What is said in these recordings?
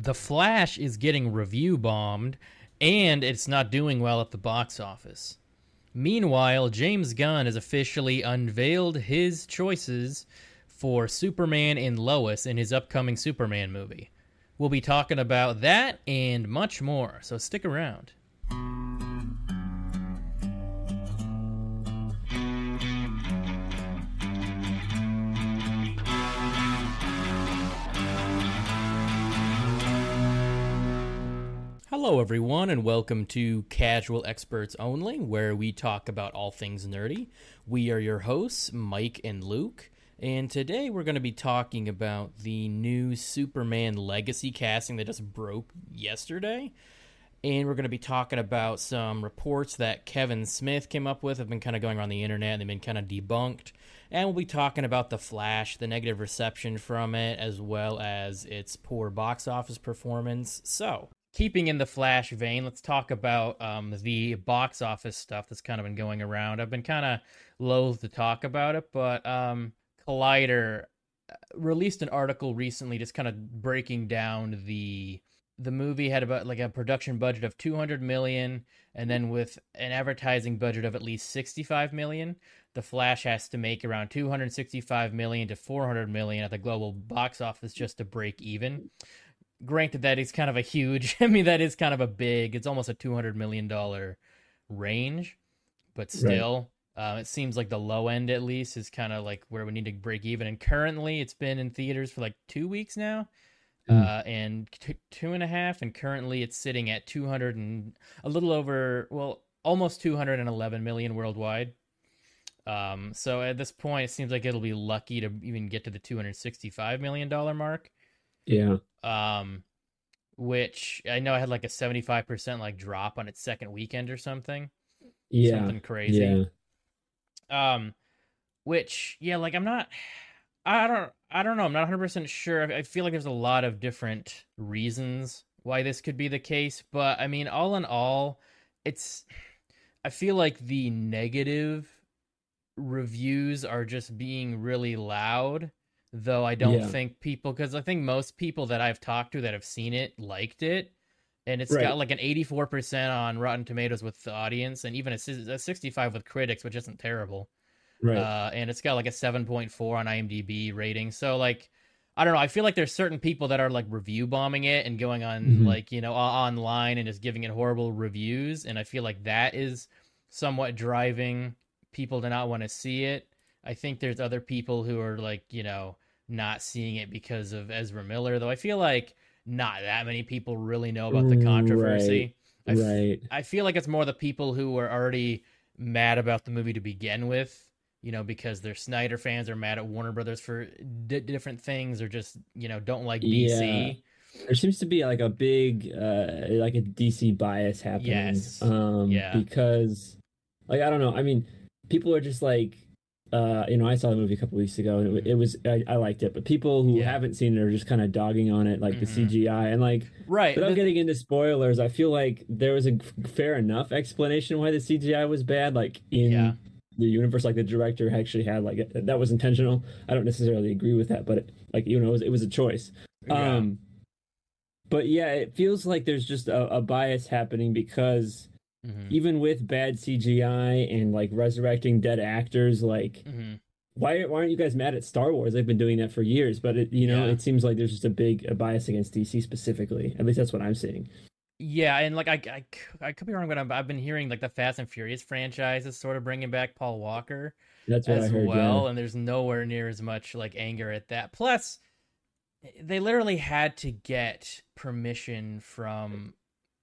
The Flash is getting review bombed, and it's not doing well at the box office. Meanwhile, James Gunn has officially unveiled his choices for Superman and Lois in his upcoming Superman movie. We'll be talking about that and much more, so stick around. Hello, everyone, and welcome to Casual Experts Only, where we talk about all things nerdy. We are your hosts, Mike and Luke, and today we're going to be talking about the new Superman Legacy casting that just broke yesterday. And we're going to be talking about some reports that Kevin Smith came up with, have been kind of going around the internet, and they've been kind of debunked. And we'll be talking about The Flash, the negative reception from it, as well as its poor box office performance. So, keeping in the Flash vein, let's talk about um, the box office stuff that's kind of been going around. I've been kind of loath to talk about it, but um, Collider uh, released an article recently, just kind of breaking down the the movie had about like a production budget of 200 million and then with an advertising budget of at least 65 million the flash has to make around 265 million to 400 million at the global box office just to break even granted that is kind of a huge i mean that is kind of a big it's almost a 200 million dollar range but still right. uh, it seems like the low end at least is kind of like where we need to break even and currently it's been in theaters for like two weeks now mm. uh, and t- two and a half and currently it's sitting at 200 and a little over well almost 211 million worldwide um, so at this point it seems like it'll be lucky to even get to the 265 million dollar mark yeah. Um, which I know I had like a seventy five percent like drop on its second weekend or something. Yeah. Something crazy. Yeah. Um, which yeah, like I'm not. I don't. I don't know. I'm not 100 percent sure. I feel like there's a lot of different reasons why this could be the case, but I mean, all in all, it's. I feel like the negative reviews are just being really loud though I don't yeah. think people because I think most people that I've talked to that have seen it liked it, and it's right. got like an eighty four percent on Rotten Tomatoes with the audience, and even a, a sixty five with critics, which isn't terrible. Right. Uh, and it's got like a seven point four on IMDb rating. So like. I don't know. I feel like there's certain people that are like review bombing it and going on mm-hmm. like, you know, online and just giving it horrible reviews. And I feel like that is somewhat driving people to not want to see it. I think there's other people who are like, you know, not seeing it because of Ezra Miller, though I feel like not that many people really know about the controversy. Right. I, f- right. I feel like it's more the people who are already mad about the movie to begin with, you know, because they're Snyder fans or mad at Warner Brothers for different things or just, you know, don't like DC. Yeah. There seems to be like a big, uh, like a DC bias happening. Yes. Um, yeah. Because, like, I don't know. I mean, people are just like, uh, you know, I saw the movie a couple weeks ago, and it, it was I, I, liked it. But people who yeah. haven't seen it are just kind of dogging on it, like mm-hmm. the CGI, and like right. Without the, getting into spoilers, I feel like there was a fair enough explanation why the CGI was bad. Like in yeah. the universe, like the director actually had like that was intentional. I don't necessarily agree with that, but it, like you know, it was, it was a choice. Yeah. Um, but yeah, it feels like there's just a, a bias happening because Mm-hmm. Even with bad CGI and like resurrecting dead actors, like mm-hmm. why why aren't you guys mad at Star Wars? They've been doing that for years, but it, you know yeah. it seems like there's just a big a bias against DC specifically. At least that's what I'm seeing. Yeah, and like I, I, I could be wrong, but I've been hearing like the Fast and Furious franchise is sort of bringing back Paul Walker. That's what as I heard, well, yeah. and there's nowhere near as much like anger at that. Plus, they literally had to get permission from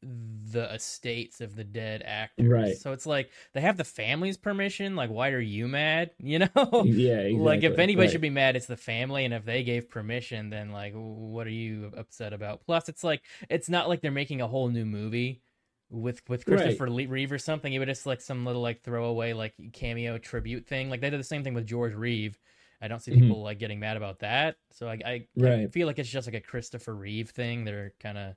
the estates of the dead actors. Right. So it's like they have the family's permission. Like, why are you mad? You know? Yeah. Exactly. like, if anybody right. should be mad, it's the family. And if they gave permission, then like, what are you upset about? Plus, it's like it's not like they're making a whole new movie with with Christopher right. Reeve or something. It would just like some little like throwaway like cameo tribute thing. Like they did the same thing with George Reeve. I don't see mm-hmm. people like getting mad about that. So I I, right. I feel like it's just like a Christopher Reeve thing. They're kind of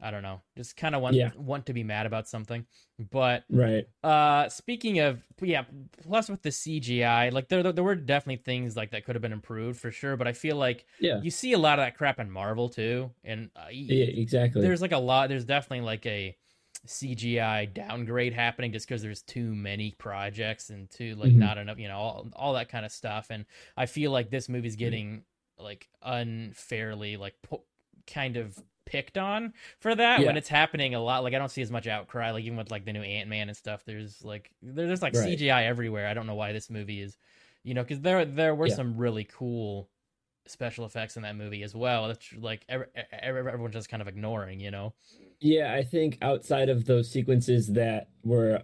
I don't know, just kind of want Yeah. want to be mad about something. But Right. uh, speaking of yeah, plus with the CGI, like there there were definitely things like that could have been improved for sure. But I feel like Yeah. you see a lot of that crap in Marvel too, and uh, Yeah. Exactly. there's like a lot. There's definitely like a CGI downgrade happening just because there's too many projects and too like Mhm. not enough, you know, all, all that kind of stuff. And I feel like this movie's getting like unfairly like po- kind of picked on for that when it's happening a lot. Like I don't see as much outcry. Like even with like the new Ant Man and stuff, there's like there's like Right. CGI everywhere. I don't know why this movie is, you know, because there there were Yeah. some really cool special effects in that movie as well. That's like every, everyone's just kind of ignoring, you know. Yeah, I think outside of those sequences that were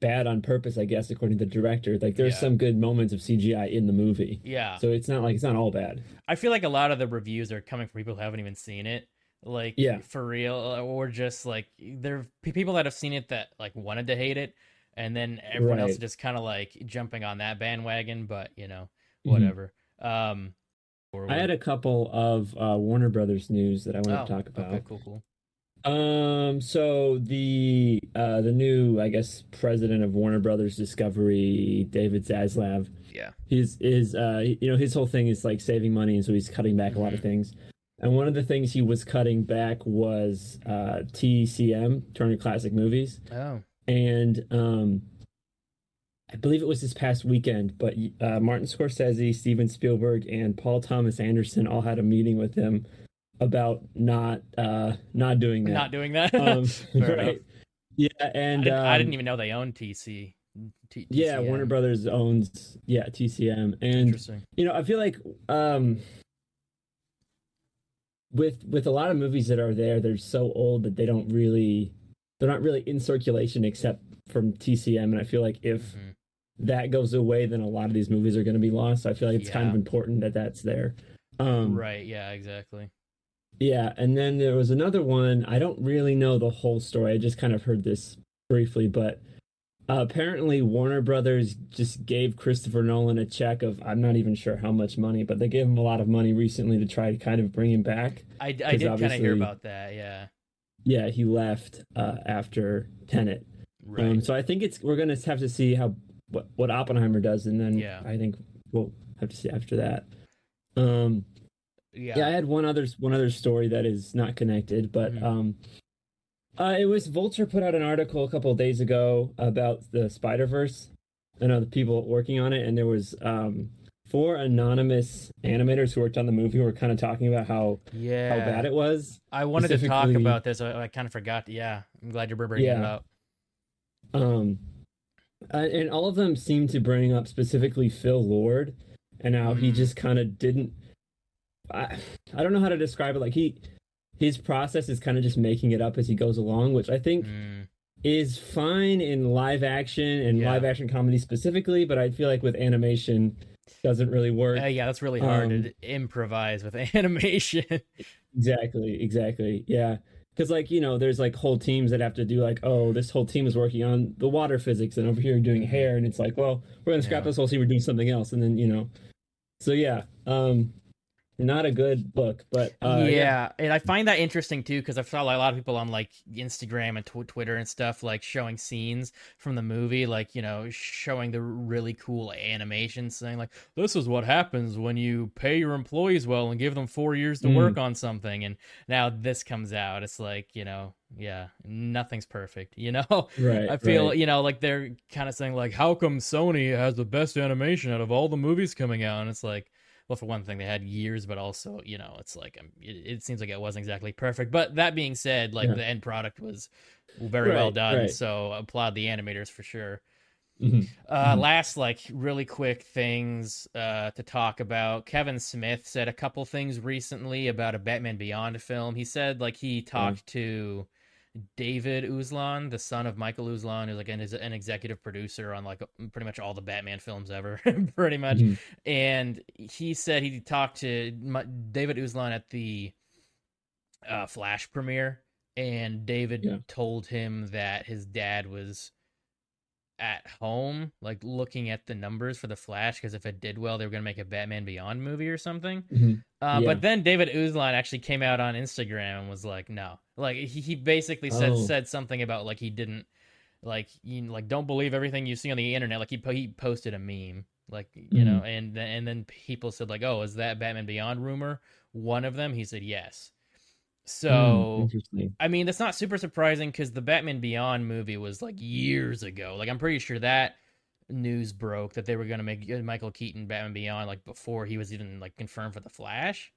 bad on purpose, I guess, according to the director, like there's Yeah. some good moments of CGI in the movie. Yeah. So it's not like it's not all bad. I feel like a lot of the reviews are coming from people who haven't even seen it. Like Yeah. for real or just like there are people that have seen it that like wanted to hate it and then everyone else Right. is just kind of like jumping on that bandwagon, but you know, Mhm. whatever. Um or I had a couple of uh, Warner Brothers news that I want oh, to talk about. Okay, cool, cool. Um, so the uh the new, I guess, president of Warner Brothers Discovery, David Zaslav, Yeah. he's is uh you know his whole thing is like saving money, and so he's cutting back a lot of Mhm. things. And one of the things he was cutting back was uh TCM, Turner Classic Movies, Oh. and um. I believe it was this past weekend, but uh, Martin Scorsese, Steven Spielberg, and Paul Thomas Anderson all had a meeting with him about not uh, not doing that. Not doing that. um, right. Yeah, I, and didn't, I um, didn't even know they owned TC. T- Yeah, Warner Brothers owns yeah TCM, and Interesting. you know I feel like um, with with a lot of movies that are there, they're so old that they don't really they're not really in circulation except from TCM, and I feel like if Mhm. that goes away, then a lot of these movies are going to be lost. I feel like it's kind of important that that's there. Um, right. Yeah. Exactly. Yeah, and then there was another one. I don't really know the whole story. I just kind of heard this briefly, but uh, apparently Warner Brothers just gave Christopher Nolan a check of I'm not even sure how much money, but they gave him a lot of money recently to try to kind of bring him back. I, I did kind of hear about that. Yeah. Yeah, he left uh, after Tenet. Right. Um, so I think it's we're gonna have to see how what what Oppenheimer does, and then Yeah. I think we'll have to see after that. Um, yeah. yeah. I had one other one other story that is not connected, but Mhm. um, uh, it was Vulture put out an article a couple of days ago about the Spider Verse. Know the people working on it, and there was um four anonymous animators who worked on the movie who were kind of talking about how yeah. how bad it was. I wanted to talk about this. I, I kind of forgot. Yeah, I'm glad you're bringing it up. Um, uh, and all of them seem to bring up specifically Phil Lord, and how he Mm. just kind of didn't. I I don't know how to describe it. Like he, his process is kind of just making it up as he goes along, which I think Mm, is fine in live action and Yeah. live action comedy specifically. But I feel like with animation, doesn't really work. uh, yeah, that's really hard Um, to improvise with animation. Exactly, exactly. Yeah. Because, like, you know, there's like whole teams that have to do, like, oh, this whole team is working on the water physics and over here doing hair. And it's like, well, we're going to scrap Yeah. this whole team, we're doing something else. And then, you know, so yeah, um, not a good look, but uh, yeah. and I find that interesting too because I saw a lot of people on like Instagram and tw- Twitter and stuff like showing scenes from the movie, like you know, showing the really cool animation, saying like, "This is what happens when you pay your employees well and give them four years to Mm. work on something." And now this comes out, it's like you know, yeah, nothing's perfect, you know. Right. I feel right. you know like they're kind of saying like, how come Sony has the best animation out of all the movies coming out? And it's like, well, for one thing, they had years, but also you know, it's like um, it, it seems like it wasn't exactly perfect. But that being said, like Yeah. the end product was very well done. right. So applaud the animators for sure. Mhm. Uh, Mhm. Last, like really quick things uh, to talk about. Kevin Smith said a couple things recently about a Batman Beyond film. He said like he talked to David Uslan, the son of Michael Uslan, who's like an, is an executive producer on like pretty much all the Batman films ever, pretty much. Mhm. And he said he talked to David Uslan at the uh, Flash premiere, and David Yeah. told him that his dad was at home, like looking at the numbers for the Flash, because if it did well, they were gonna make a Batman Beyond movie or something. Mhm. Uh, Yeah. But then David Uslan actually came out on Instagram and was like, "No," like he, he basically said Oh. said something about like he didn't like you like don't believe everything you see on the internet. Like he po- he posted a meme, like you know, and then and then people said like, "Oh, is that Batman Beyond rumor one of them?" He said yes. Hmm, So interesting. I mean, that's not super surprising because the Batman Beyond movie was like years ago. Like, I'm pretty sure that news broke that they were going to make uh, Michael Keaton Batman Beyond like before he was even like confirmed for the Flash.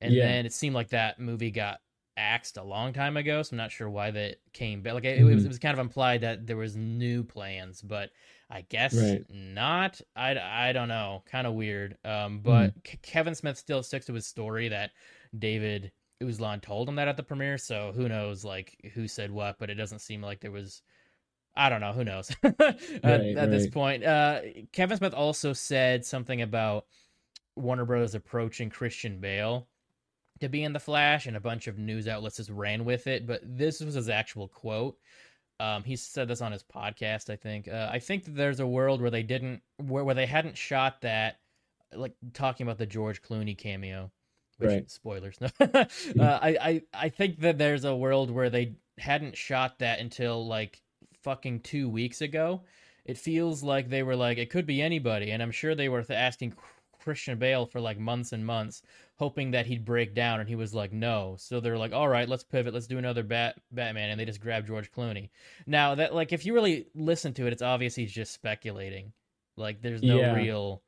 And Yeah. then it seemed like that movie got axed a long time ago, so I'm not sure why that came back. Like, it, it was Mhm. it was kind of implied that there was new plans, but I guess Right. not. I, I don't know. Kind of weird. Um, but K- Kevin Smith still sticks to his story that David Uslan told him that at the premiere, so who knows like who said what, but it doesn't seem like there was I don't know, who knows at, Right, at this point. Uh Kevin Smith also said something about Warner Brothers approaching Christian Bale to be in the Flash, and a bunch of news outlets just ran with it, but this was his actual quote. Um, he said this on his podcast, I think. Uh, I think that there's a world where they didn't, where, where they hadn't shot that, like talking about the George Clooney cameo. Which, Right. Spoilers. No. uh, I, I, I think that there's a world where they hadn't shot that until like fucking two weeks ago. It feels like they were like, it could be anybody. And I'm sure they were th- asking Christian Bale for like months and months, hoping that he'd break down. And he was like, no. So they're like, all right, let's pivot. Let's do another Bat- Batman. And they just grabbed George Clooney. Now, that, like, if you really listen to it, it's obvious he's just speculating. Like, there's no Yeah. real.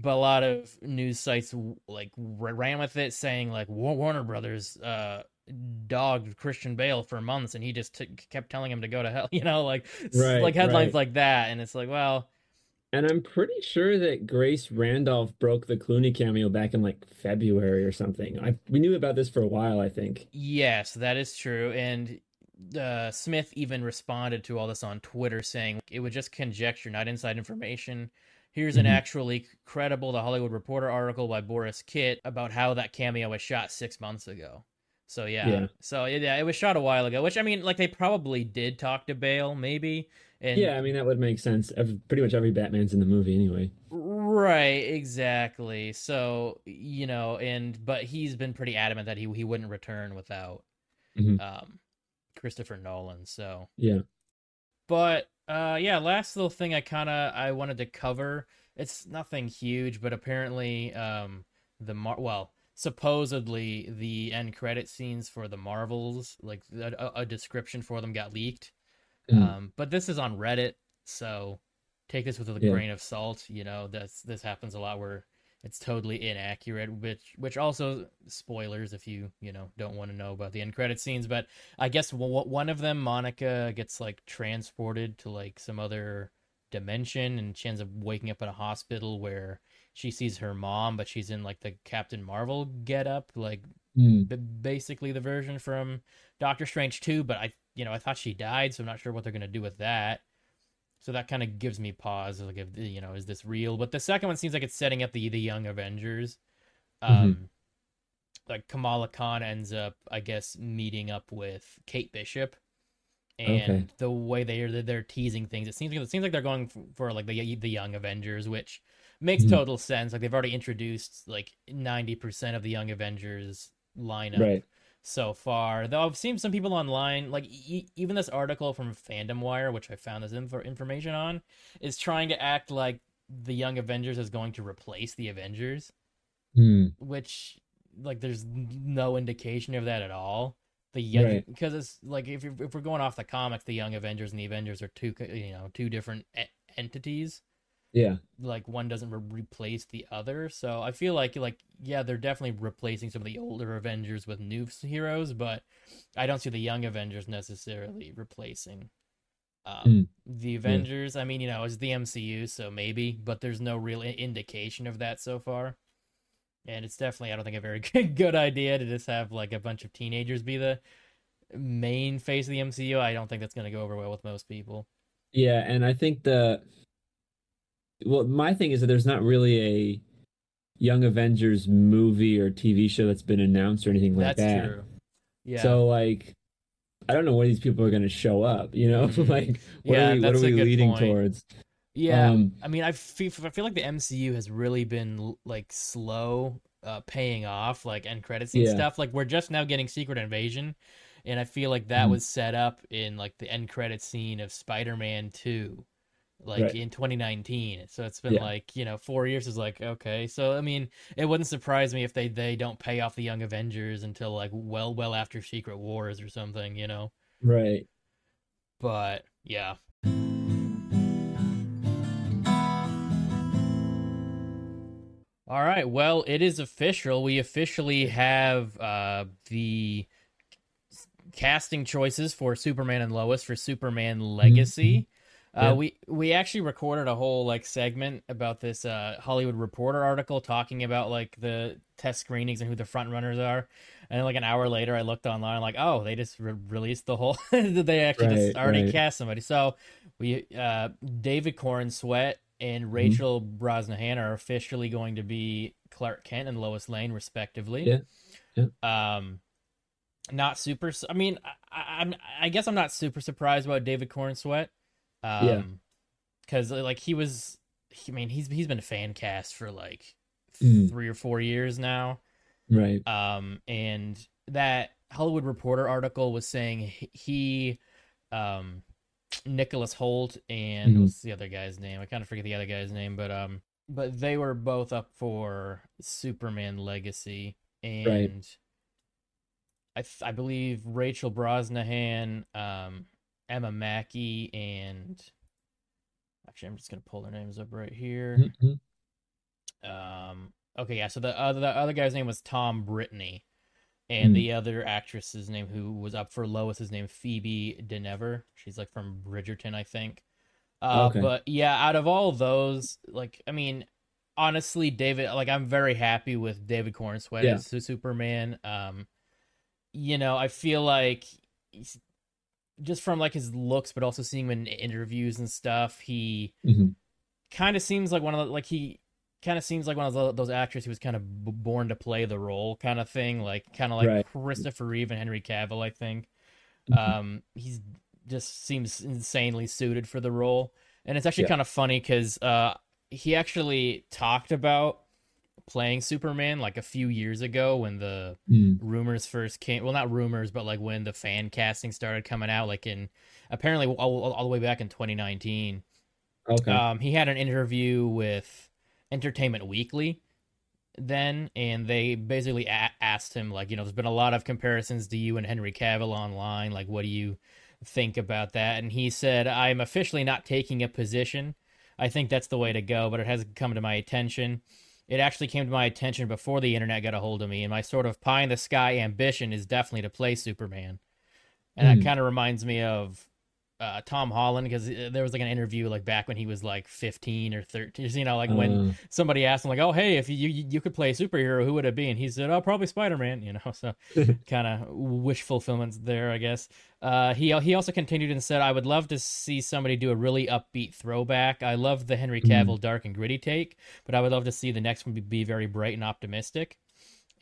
But a lot of news sites like ran with it, saying like Warner Brothers uh, dogged Christian Bale for months, and he just t- kept telling him to go to hell. You know, like Right, like headlines right. like that, and it's like, well, And I'm pretty sure that Grace Randolph broke the Clooney cameo back in like February or something. I we knew about this for a while, I think. Yes, that is true. And uh, Smith even responded to all this on Twitter saying it was just conjecture, not inside information. Here's an Mhm. actually credible The Hollywood Reporter article by Borys Kit about how that cameo was shot six months ago. So yeah, Yeah. so yeah, it was shot a while ago. Which I mean, like they probably did talk to Bale, maybe. And yeah, I mean that would make sense. Every, pretty much every Batman's in the movie anyway. Right, exactly. So, you know, and but he's been pretty adamant that he he wouldn't return without Mhm. um Christopher Nolan. So, Yeah. but uh yeah, last little thing I kind of I wanted to cover. It's nothing huge, but apparently um the Mar- well, supposedly the end credit scenes for the Marvels, like a, a description for them got leaked. Mm. Um, but this is on Reddit, so take this with a Yeah. grain of salt. You know, that's this happens a lot where it's totally inaccurate, which which also spoilers if you you know don't want to know about the end credit scenes. But I guess one of them, Monica, gets like transported to like some other dimension, and she ends up waking up in a hospital where she sees her mom, but she's in like the Captain Marvel get up, like Mm. b- basically the version from Doctor Strange 2, but I you know, I thought she died, so I'm not sure what they're going to do with that. So that kind of gives me pause like if you know, is this real? But the second one seems like it's setting up the the young Avengers. Um like Kamala Khan ends up I guess meeting up with Kate Bishop. And Okay. the way they are they're teasing things, it seems like it seems like they're going for, for like the the young Avengers, which makes Mhm. total sense. Like they've already introduced like 90% of the young Avengers lineup Right. So far. Though I've seen some people online, like e- even this article from Fandom Wire, which I found this info- information on, is trying to act like the Young Avengers is going to replace the Avengers, Mm. which like there's no indication of that at all. The young Right. because it's like if if we're going off the comics, the Young Avengers and the Avengers are two you know two different e- entities Yeah. like one doesn't re- replace the other. So I feel like like yeah, they're definitely replacing some of the older Avengers with new heroes, but I don't see the young Avengers necessarily replacing um, Mm. the Avengers. I mean, you know, it's the MCU, so maybe, but there's no real i- indication of that so far. And it's definitely, I don't think, a very good, good idea to just have like a bunch of teenagers be the main face of the MCU. I don't think that's going to go over well with most people. Yeah, and I think the well, my thing is that there's not really a Young Avengers movie or TV show that's been announced or anything like that's that. true. Yeah. So like I don't know where these people are going to show up. You know, mm-hmm. like what yeah, are we, what are we leading point. towards? Yeah, um, I mean, I feel I feel like the MCU has really been like slow uh, paying off, like end credits and yeah. stuff. Like we're just now getting Secret Invasion, and I feel like that mm. was set up in like the end credit scene of Spider-Man Two, like right. in 2019. So it's been yeah. like you know four years is like okay. So I mean, it wouldn't surprise me if they they don't pay off the Young Avengers until like well well after Secret Wars or something. You know, right? But yeah. All right. Well, it is official. We officially have uh, the casting choices for Superman and Lois for Superman Legacy. Mm-hmm. Uh, yeah. we we actually recorded a whole like segment about this uh, Hollywood Reporter article talking about like the test screenings and who the front runners are. And like an hour later, I looked online like, oh, they just re- released the whole. they actually right, just already right. cast somebody. So we uh, David Sweat and mm-hmm. Rachel mm-hmm. Brosnahan are officially going to be Clark Kent and Lois Lane, respectively. Yeah. yeah. Um, not super. I mean, I, am I guess I'm not super surprised about David Corenswet. Um, yeah. Because like he was, I mean, he's he's been a fan cast for like mm. three or four years now. Right. Um, and that Hollywood Reporter article was saying he, um, Nicholas Hoult and mm-hmm. what's the other guy's name? I kind of forget the other guy's name, but um, but they were both up for Superman Legacy, and right. I th- I believe Rachel Brosnahan, um, Emma Mackey, and actually I'm just gonna pull their names up right here. Mm-hmm. Um, okay, yeah. So the other the other guy's name was Tom Brittney. and mm. the other actress's name who was up for Lois's name Phoebe Dynevor. She's like from Bridgerton, I think. Uh, okay. But yeah, out of all those, like I mean, honestly, David, like I'm very happy with David Corenswet yeah. as Superman. Um, you know, I feel like just from like his looks, but also seeing him in interviews and stuff, he mm-hmm. kind of seems like one of the like he kind of seems like one of those actors who was kind of born to play the role kind of thing like kind of like right. christopher reeve and henry cavill i think mm-hmm. um he's just seems insanely suited for the role and it's actually yeah. kind of funny because uh he actually talked about playing superman like a few years ago when the mm. rumors first came well not rumors but like when the fan casting started coming out like in apparently all, all the way back in 2019 okay um he had an interview with Entertainment Weekly then, and they basically a- asked him, like, you know, there's been a lot of comparisons to you and Henry Cavill online. Like, what do you think about that? And he said, I'm officially not taking a position. I think that's the way to go, but it hasn't come to my attention. It actually came to my attention before the internet got a hold of me, and my sort of pie in the sky ambition is definitely to play Superman. And mm. that hmm. kind of reminds me of uh, Tom Holland because uh, there was like an interview like back when he was like 15 or 13 you know like when uh, somebody asked him like oh hey if you you could play a superhero who would it be and he said oh probably Spider-Man you know so kind of wish fulfillment there I guess uh, he he also continued and said I would love to see somebody do a really upbeat throwback I love the Henry mm-hmm. Cavill mm. dark and gritty take but I would love to see the next one be, be very bright and optimistic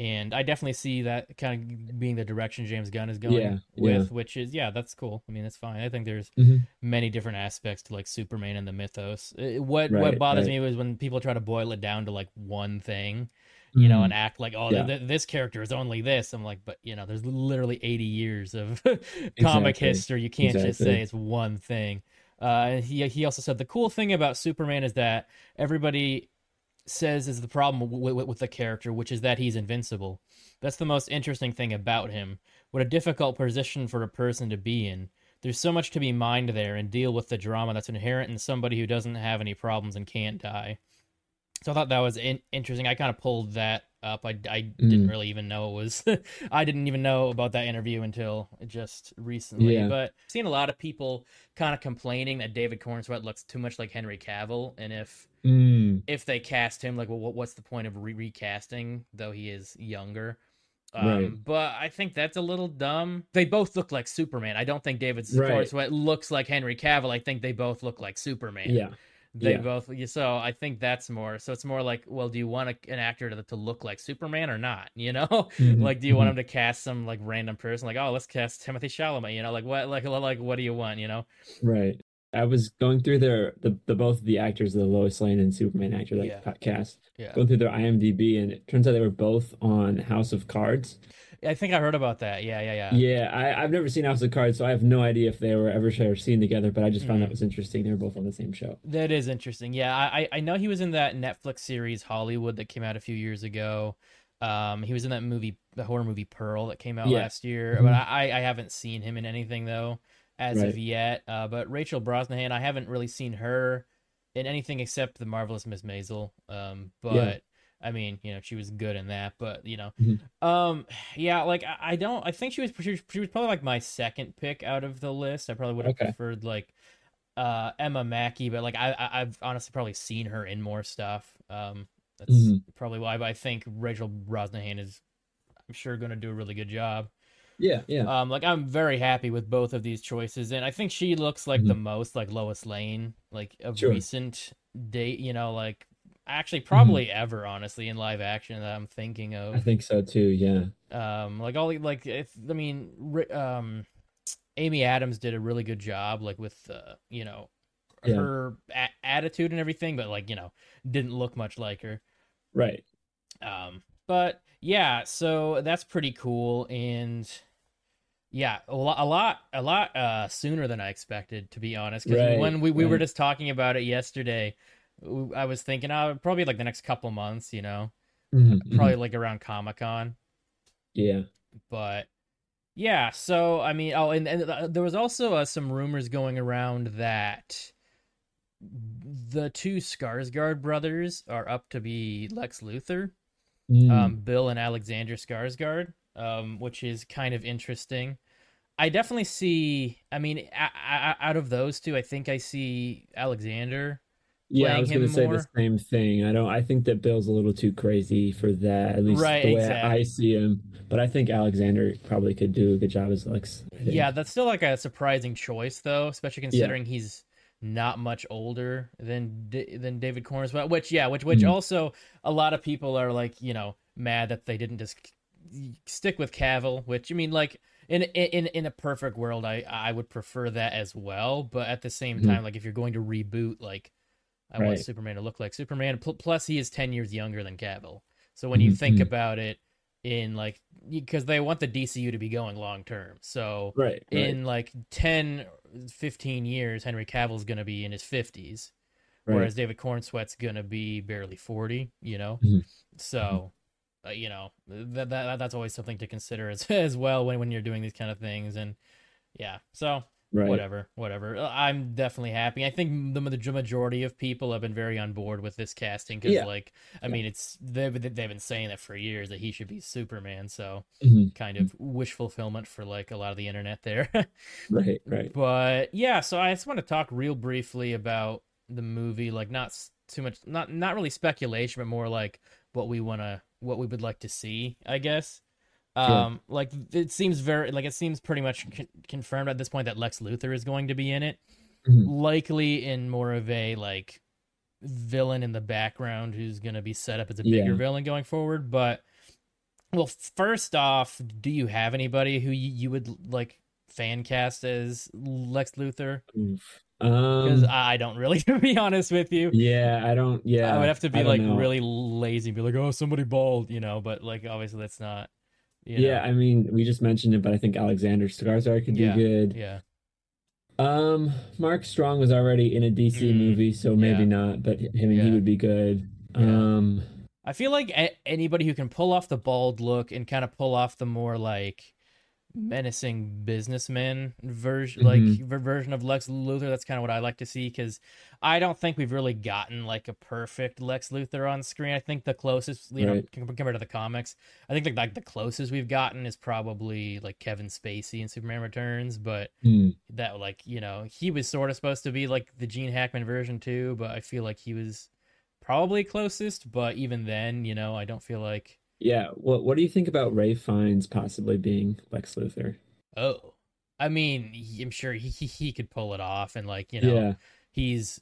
and I definitely see that kind of being the direction James Gunn is going yeah, with, yeah. which is yeah, that's cool. I mean, that's fine. I think there's mm-hmm. many different aspects to like Superman and the mythos. what right, what bothers right. me was when people try to boil it down to like one thing, you mm-hmm. know, and act like oh, yeah. th- this character is only this. I'm like, but you know, there's literally 80 years of comic exactly. history. You can't exactly. just say it's one thing. Uh, he he also said the cool thing about Superman is that everybody says is the problem with, with, the character, which is that he's invincible. That's the most interesting thing about him. What a difficult position for a person to be in. There's so much to be mined there and deal with the drama that's inherent in somebody who doesn't have any problems and can't die. So I thought that was in- interesting. I kind of pulled that up. I, I mm. didn't really even know it was. I didn't even know about that interview until just recently. Yeah. But I've seen a lot of people kind of complaining that David Corenswet looks too much like Henry Cavill, and if mm. if they cast him, like, well, what's the point of re- recasting? Though he is younger. Um, right. But I think that's a little dumb. They both look like Superman. I don't think David right. looks like Henry Cavill. I think they both look like Superman. Yeah. They Yeah. both so i think that's more so it's more like well do you want a, an actor to, to look like superman or not you know Mhm, like do you want mhm. him to cast some like random person like oh let's cast timothy chalamet you know like what like like what do you want you know Right. I was going through their the, the both the actors, of the Lois Lane and Superman actor like Yeah. cast, yeah going through their IMDb, and it turns out they were both on House of Cards. i think i heard about that yeah yeah yeah Yeah, I, I've never seen House of Cards, so I have no idea if they were ever seen together. But I just found Mhm. that was interesting. They were both on the same show. That is interesting. Yeah, I I know he was in that Netflix series Hollywood that came out a few years ago. Um, he was in that movie, the horror movie Pearl that came out Yeah. last year. Mhm. But I I haven't seen him in anything though as Right. of yet. Uh, but Rachel Brosnahan, I haven't really seen her in anything except the marvelous Miss Maisel. Um, but Yeah. I mean, you know, she was good in that. But you know, Mhm. um, yeah, like I, I don't. I think she was she was she was probably like my second pick out of the list. I probably would have Okay. preferred like uh Emma Mackey, but like I, I I've honestly probably seen her in more stuff. Um that's Mhm. probably why but I think Rachel Brosnahan is I'm sure going to do a really good job. Yeah, yeah, Um like I'm very happy with both of these choices and I think she looks like the Mhm. most like Lois Lane like of Sure. recent date, you know, like actually Mm-hmm. probably ever honestly in live action that I'm thinking of. I think so too. Yeah, Um like all like if I mean um Amy Adams did a really good job like with uh, you know Yeah. her a- attitude and everything but like you know didn't look much like her right. um but yeah so that's pretty cool and yeah a lot a lot a lot uh sooner than i expected to be honest because Right, when we, we were just talking about it yesterday I was thinking oh probably like the next couple months you know Mhm, mhm. probably like around comic-con Yeah. but yeah so i mean oh and, and uh, there was also uh, some rumors going around that the two skarsgård brothers are up to be lex luthor Mm. um, bill and alexander skarsgård um, which is kind of interesting i definitely see i mean a- a- out of those two i think i see alexander yeah, I was going to say the same thing. I don't. I think that Bill's a little too crazy for that. At least Right, the way exactly. I see him. But I think Alexander probably could do a good job as Lex. Yeah, that's still like a surprising choice, though, especially considering he's not much older than than David Corenswet. Which, yeah, which which Mhm. also a lot of people are like, you know, mad that they didn't just stick with Cavill. Which I mean, like in in in a perfect world, I I would prefer that as well. But at the same Mhm. time, like if you're going to reboot, like I want Superman to look like Superman. Pl- plus, he is ten years younger than Cavill. So when you Mhm, think about it, in like because they want the DCU to be going long term, so Right. right. in like 10 15 years henry cavill's going to be in his 50s right. whereas david corenswet's going to be barely 40 you know Mhm. so uh, you know that, that that's always something to consider as, as well when, when you're doing these kind of things and yeah so right. whatever whatever Uh, i'm definitely happy i think the, the majority of people have been very on board with this casting because Yeah. like i Yeah. mean it's they've, they've been saying that for years that he should be superman so Mhm. kind of wish fulfillment for like a lot of the internet there Right. Right. but yeah so i just want to talk real briefly about the movie like not too much not not really speculation but more like what we want to what we would like to see i guess Sure. um like it seems very like it seems pretty much con- confirmed at this point that lex luthor is going to be in it Mhm. likely in more of a like villain in the background who's going to be set up as a bigger Yeah. villain going forward but well first off do you have anybody who you, you would like fan cast as lex luthor Oof. Because Um, i don't really to be honest with you yeah, I don't. Yeah, i would have to be like know. really lazy and be like oh somebody bald you know but like obviously that's not you Yeah, know. I mean, we just mentioned it, but I think Alexander Skarsgård could Yeah, do good. yeah Um, Mark Strong was already in a DC Mm, movie, so maybe yeah. not. But I mean, he would be good. Yeah. Um, I feel like a- anybody who can pull off the bald look and kind of pull off the more like menacing businessman version, like Mhm. ver- version of Lex Luthor. That's kind of what I like to see because I don't think we've really gotten like a perfect Lex Luthor on screen. I think the closest, you know, Right. com- compared to the comics, I think the, like the closest we've gotten is probably like Kevin Spacey in Superman Returns, but hmm, that like you know he was sort of supposed to be like the Gene Hackman version too, but I feel like he was probably closest. But even then, you know, I don't feel like yeah. What What do you think about Ralph Fiennes possibly being Lex Luthor? oh, I mean, he- I'm sure he he, he could pull it off, and like you know, Yeah, he's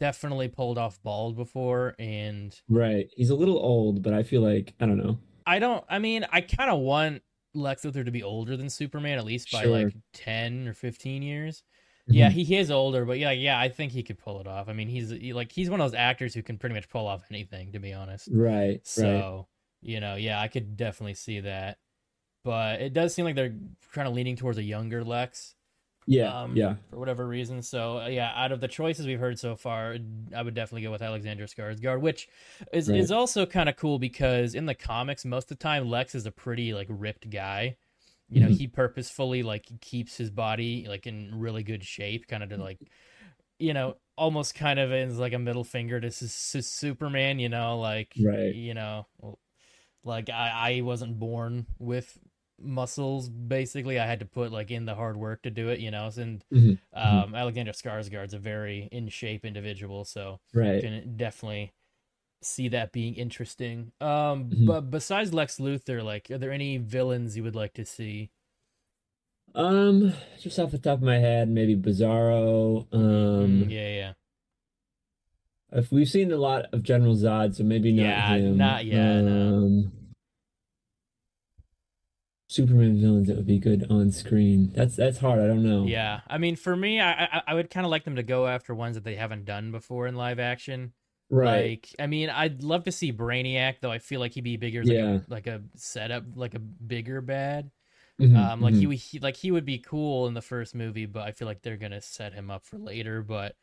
definitely pulled off bald before, and right, he's a little old, but I feel like I don't know. I don't. I mean, I kind of want Lex Luthor to be older than Superman, at least by sure. like ten or fifteen years. Mm-hmm. Yeah, he, he is older, but yeah, yeah, I think he could pull it off. I mean, he's he, like he's one of those actors who can pretty much pull off anything, to be honest. Right. So, right. You know, yeah, I could definitely see that. But it does seem like they're kind of leaning towards a younger Lex. Yeah, um, yeah. For whatever reason, so uh, yeah, out of the choices we've heard so far, I would definitely go with Alexander Skarsgård, which is right. is also kind of cool because in the comics, most of the time Lex is a pretty like ripped guy. You know, mm-hmm. he purposefully like keeps his body like in really good shape, kind of to like, you know, almost kind of is like a middle finger to, to Superman. You know, like right. You know, like I I wasn't born with muscles basically i had to put like in the hard work to do it you know and mm-hmm. mm-hmm. um mm-hmm. alexander skarsgård's a very in shape individual so right can definitely see that being interesting um mm-hmm. but besides lex luthor like are there any villains you would like to see um just off the top of my head maybe bizarro um mm, yeah yeah if we've seen a lot of general zod so maybe not yeah him. not yet um, no Superman villains that would be good on screen. That's that's hard. I don't know. Yeah, I mean, for me, I I, I would kind of like them to go after ones that they haven't done before in live action. Right. Like, I mean, I'd love to see Brainiac, though. I feel like he'd be bigger, as yeah. like, a, like a setup, like a bigger bad. Mm-hmm, um, like mm-hmm. he, he, like he would be cool in the first movie, but I feel like they're gonna set him up for later. But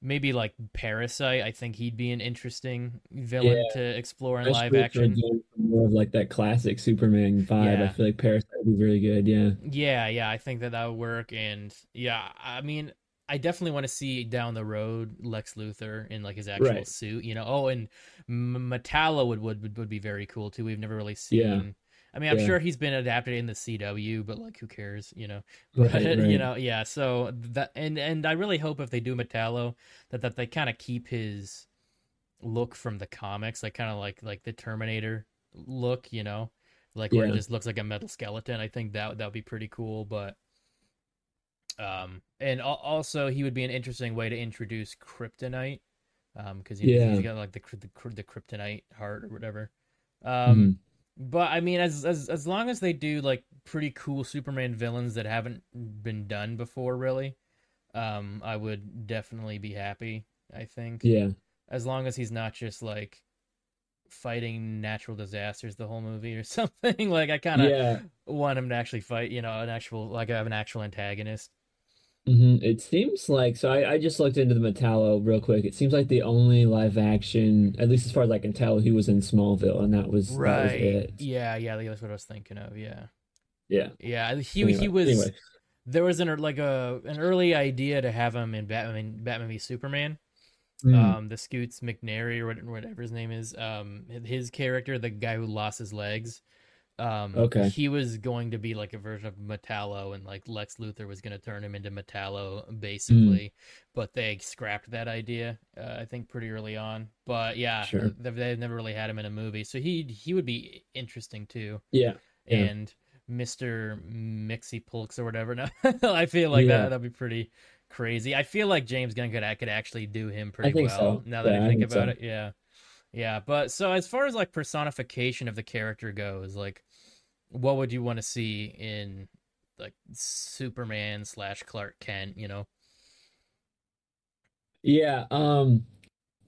maybe like Parasite. I think he'd be an interesting villain yeah. to explore in live action. More of like that classic Superman vibe. Yeah. I feel like Parasite would be really good. Yeah. Yeah, yeah. I think that that would work. And yeah, I mean, I definitely want to see down the road Lex Luthor in like his actual right. suit. You know. Oh, and Metallo would, would would be very cool too. We've never really seen. Yeah I mean, I'm yeah. sure he's been adapted in the CW, but like, who cares, you know? But, right. You know, yeah. So that and and I really hope if they do Metallo that that they kind of keep his look from the comics, like kind of like like the Terminator look, you know, like where yeah. it just looks like a metal skeleton. I think that that would be pretty cool, but. Um, and also he would be an interesting way to introduce kryptonite, um, because yeah. he's got like the, the the kryptonite heart or whatever. Um, mm-hmm but I mean, as as as long as they do like pretty cool Superman villains that haven't been done before, really, um, I would definitely be happy. I think. Yeah. As long as he's not just like fighting natural disasters the whole movie or something. like I kind of yeah. want him to actually fight, you know, an actual like have an actual antagonist. Mm-hmm. It seems like so. I, I just looked into the Metallo real quick. It seems like the only live action, at least as far as I can tell, he was in Smallville, and that was right. That was it. Yeah, yeah, that's what I was thinking of. Yeah, yeah, yeah. He anyway, he was. Anyway. There was an like a an early idea to have him in Batman Batman v Superman. Mm. Um, the Scoots McNairy or whatever his name is. Um, his character, the guy who lost his legs um, okay. He was going to be like a version of Metallo, and like Lex Luthor was going to turn him into Metallo, basically. Mm. But they scrapped that idea, uh, I think, pretty early on. But yeah, sure. they've, they've, never really had him in a movie, so he he would be interesting too. Yeah. yeah. And Mister Mixie Pulks or whatever. No, I feel like yeah. that that'd be pretty crazy. I feel like James Gunn could could actually do him pretty well. So. Now that yeah, I think I about so. it, yeah. Yeah, but so as far as like personification of the character goes, like what would you want to see in like Superman slash Clark Kent? You know. Yeah. Um.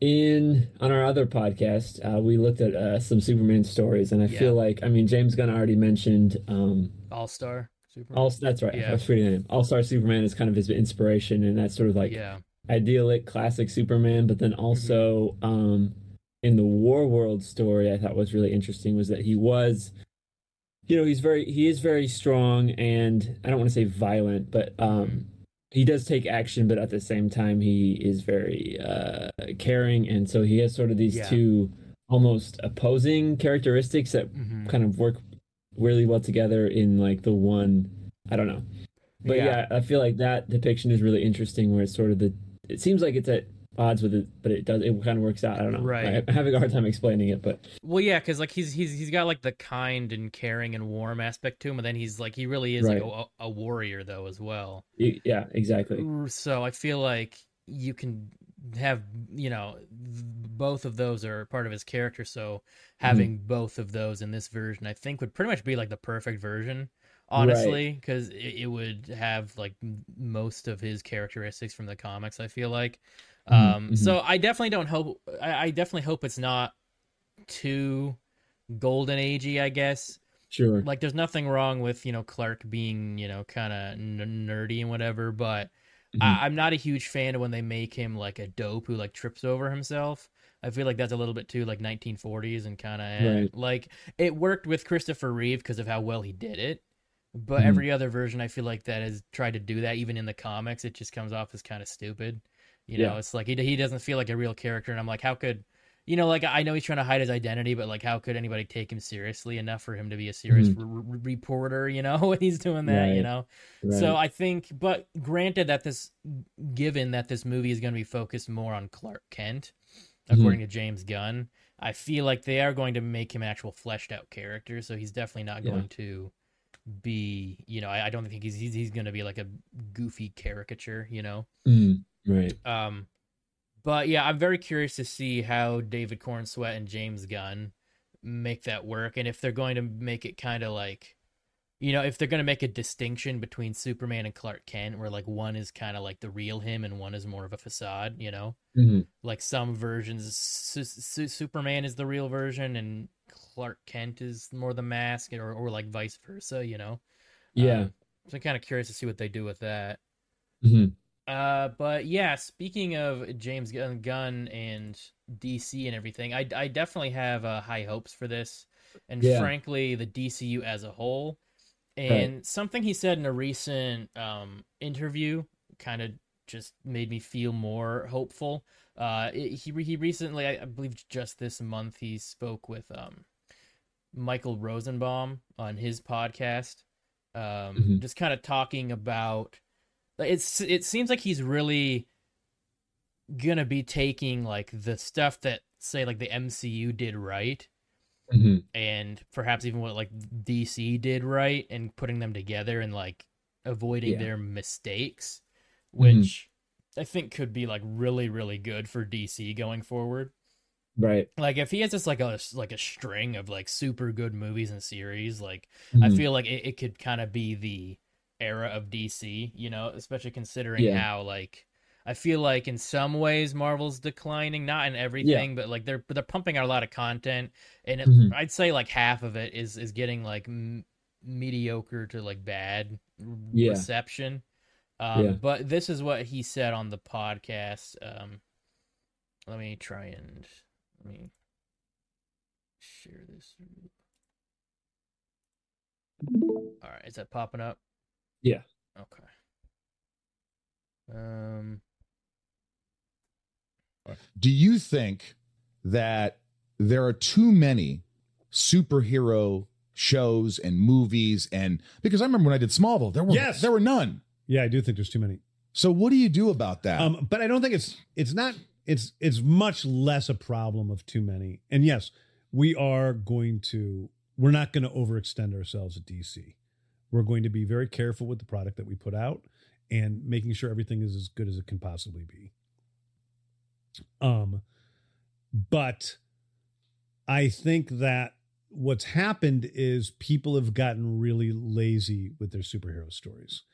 In on our other podcast, uh, we looked at uh, some Superman stories, and I yeah. feel like I mean James Gunn already mentioned um, All Star. Superman. All that's right. Yeah. I was reading name. All Star Superman is kind of his inspiration, and that's sort of like yeah. idyllic, classic Superman. But then also mm-hmm. um, in the Warworld story, I thought was really interesting was that he was you know he's very he is very strong and i don't want to say violent but um he does take action but at the same time he is very uh caring and so he has sort of these yeah. two almost opposing characteristics that mm-hmm. kind of work really well together in like the one i don't know but yeah. yeah i feel like that depiction is really interesting where it's sort of the it seems like it's at odds with it, but it does. It kind of works out. I don't know. Right. I'm having a hard time explaining it, but well, yeah, because like he's he's he's got like the kind and caring and warm aspect to him, and then he's like he really is right. like a, a, warrior though as well. Yeah, exactly. So I feel like you can have you know both of those are part of his character so having mm-hmm. both of those in this version i think would pretty much be like the perfect version honestly because right. it, it, would have like most of his characteristics from the comics i feel like mm-hmm. Um mm-hmm. so i definitely don't hope I, I, definitely hope it's not too golden agey i guess sure like there's nothing wrong with you know clark being you know kind of n- nerdy and whatever but Mm-hmm. I, am not a huge fan of when they make him like a dope who like trips over himself. I feel like that's a little bit too like 1940s and kind of eh, right. like it worked with Christopher Reeve because of how well he did it. But mm-hmm. every other version, I feel like that has tried to do that. Even in the comics, it just comes off as kind of stupid. You know, yeah. it's like he he doesn't feel like a real character, and I'm like, how could you know, like I know he's trying to hide his identity, but like, how could anybody take him seriously enough for him to be a serious mm-hmm. reporter? You know, when he's doing that, right. you know. Right. So I think, but granted that this, given that this movie is going to be focused more on Clark Kent, mm-hmm. according to James Gunn, I feel like they are going to make him an actual fleshed out character. So he's definitely not yeah. going to be, you know, I, I don't think he's he's, he's going to be like a goofy caricature, you know. Mm, right. Um but yeah, I'm very curious to see how David Corenswet and James Gunn make that work, and if they're going to make it kind of like, you know, if they're going to make a distinction between Superman and Clark Kent, where like one is kind of like the real him and one is more of a facade, you know, mm-hmm. like some versions, Su- Su- Superman is the real version and Clark Kent is more the mask, or or like vice versa, you know. Yeah. Um, so I'm kind of curious to see what they do with that. Mm-hmm. Uh, but yeah, speaking of James Gunn and DC and everything, I, I definitely have uh, high hopes for this, and yeah. frankly, the DCU as a whole. And right. something he said in a recent um, interview kind of just made me feel more hopeful. Uh, it, he he recently, I, I believe, just this month, he spoke with um, Michael Rosenbaum on his podcast, um, mm-hmm. just kind of talking about it's it seems like he's really gonna be taking like the stuff that say like the MCU did right mm-hmm. and perhaps even what like DC did right and putting them together and like avoiding yeah. their mistakes which mm-hmm. I think could be like really really good for DC going forward. Right. Like if he has just like a like a string of like super good movies and series, like mm-hmm. I feel like it, it could kind of be the era of DC, you know, especially considering yeah. how like I feel like in some ways Marvel's declining, not in everything, yeah. but like they're they're pumping out a lot of content, and it, mm-hmm. I'd say like half of it is is getting like m- mediocre to like bad yeah. reception. Um, yeah. But this is what he said on the podcast. Um, let me try and let me share this. All right, is that popping up? Yeah. Okay. Um. Do you think that there are too many superhero shows and movies and because I remember when I did Smallville, there were yes. there were none. Yeah, I do think there's too many. So what do you do about that? Um, but I don't think it's it's not it's it's much less a problem of too many. And yes, we are going to we're not going to overextend ourselves at DC. We're going to be very careful with the product that we put out and making sure everything is as good as it can possibly be. Um, but I think that what's happened is people have gotten really lazy with their superhero stories.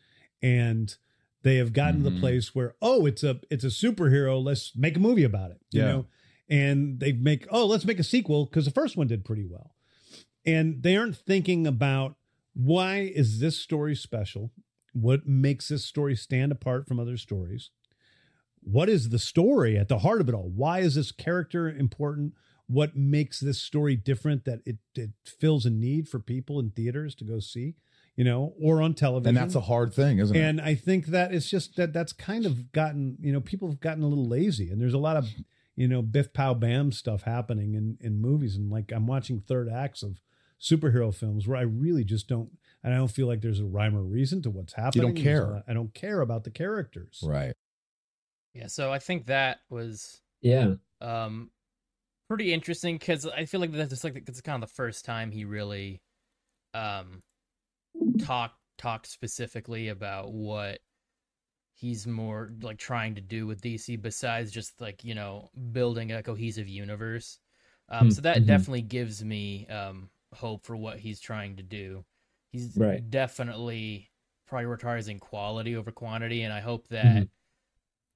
And they have gotten mm-hmm. to the mm-hmm. place where, oh, it's a it's a superhero, let's make a movie about it. You yeah. know? And they make, oh, let's make a sequel because the first one did pretty well. And they aren't thinking about why is this story special? What makes this story stand apart from other stories? What is the story at the heart of it all? Why is this character important? What makes this story different that it, it fills a need for people in theaters to go see? you know, or on television. And that's a hard thing, isn't it? And I think that it's just that that's kind of gotten, you know, people have gotten a little lazy and there's a lot of, you know, biff pow bam stuff happening in in movies and like I'm watching third acts of superhero films where I really just don't and I don't feel like there's a rhyme or reason to what's happening. You don't care. I don't care about the characters. Right. Yeah, so I think that was yeah um pretty interesting because I feel like that's like it's kind of the first time he really um talked talked specifically about what he's more like trying to do with DC besides just like you know building a cohesive universe. Um, so that mm-hmm. definitely gives me um, hope for what he's trying to do. He's right. definitely prioritizing quality over quantity, and I hope that mm-hmm.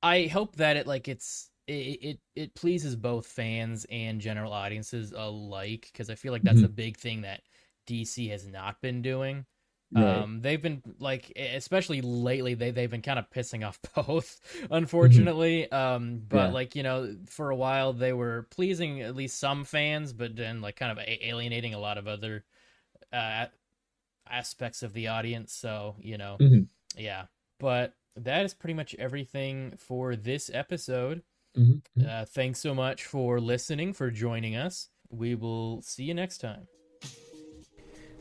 I hope that it like it's it, it it pleases both fans and general audiences alike because I feel like that's mm-hmm. a big thing that DC has not been doing. Right. Um, they've been like, especially lately, they they've been kind of pissing off both, unfortunately. Mm-hmm. Um, but yeah. like you know, for a while they were pleasing at least some fans, but then like kind of alienating a lot of other uh, aspects of the audience. So you know, mm-hmm. yeah. But that is pretty much everything for this episode. Mm-hmm. Uh, thanks so much for listening, for joining us. We will see you next time.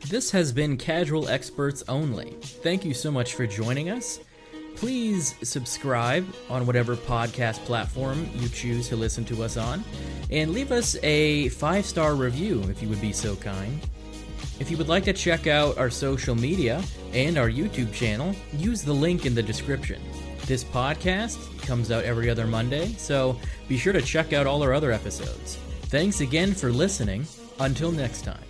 This has been Casual Experts Only. Thank you so much for joining us. Please subscribe on whatever podcast platform you choose to listen to us on, and leave us a five star review if you would be so kind. If you would like to check out our social media and our YouTube channel, use the link in the description. This podcast comes out every other Monday, so be sure to check out all our other episodes. Thanks again for listening. Until next time.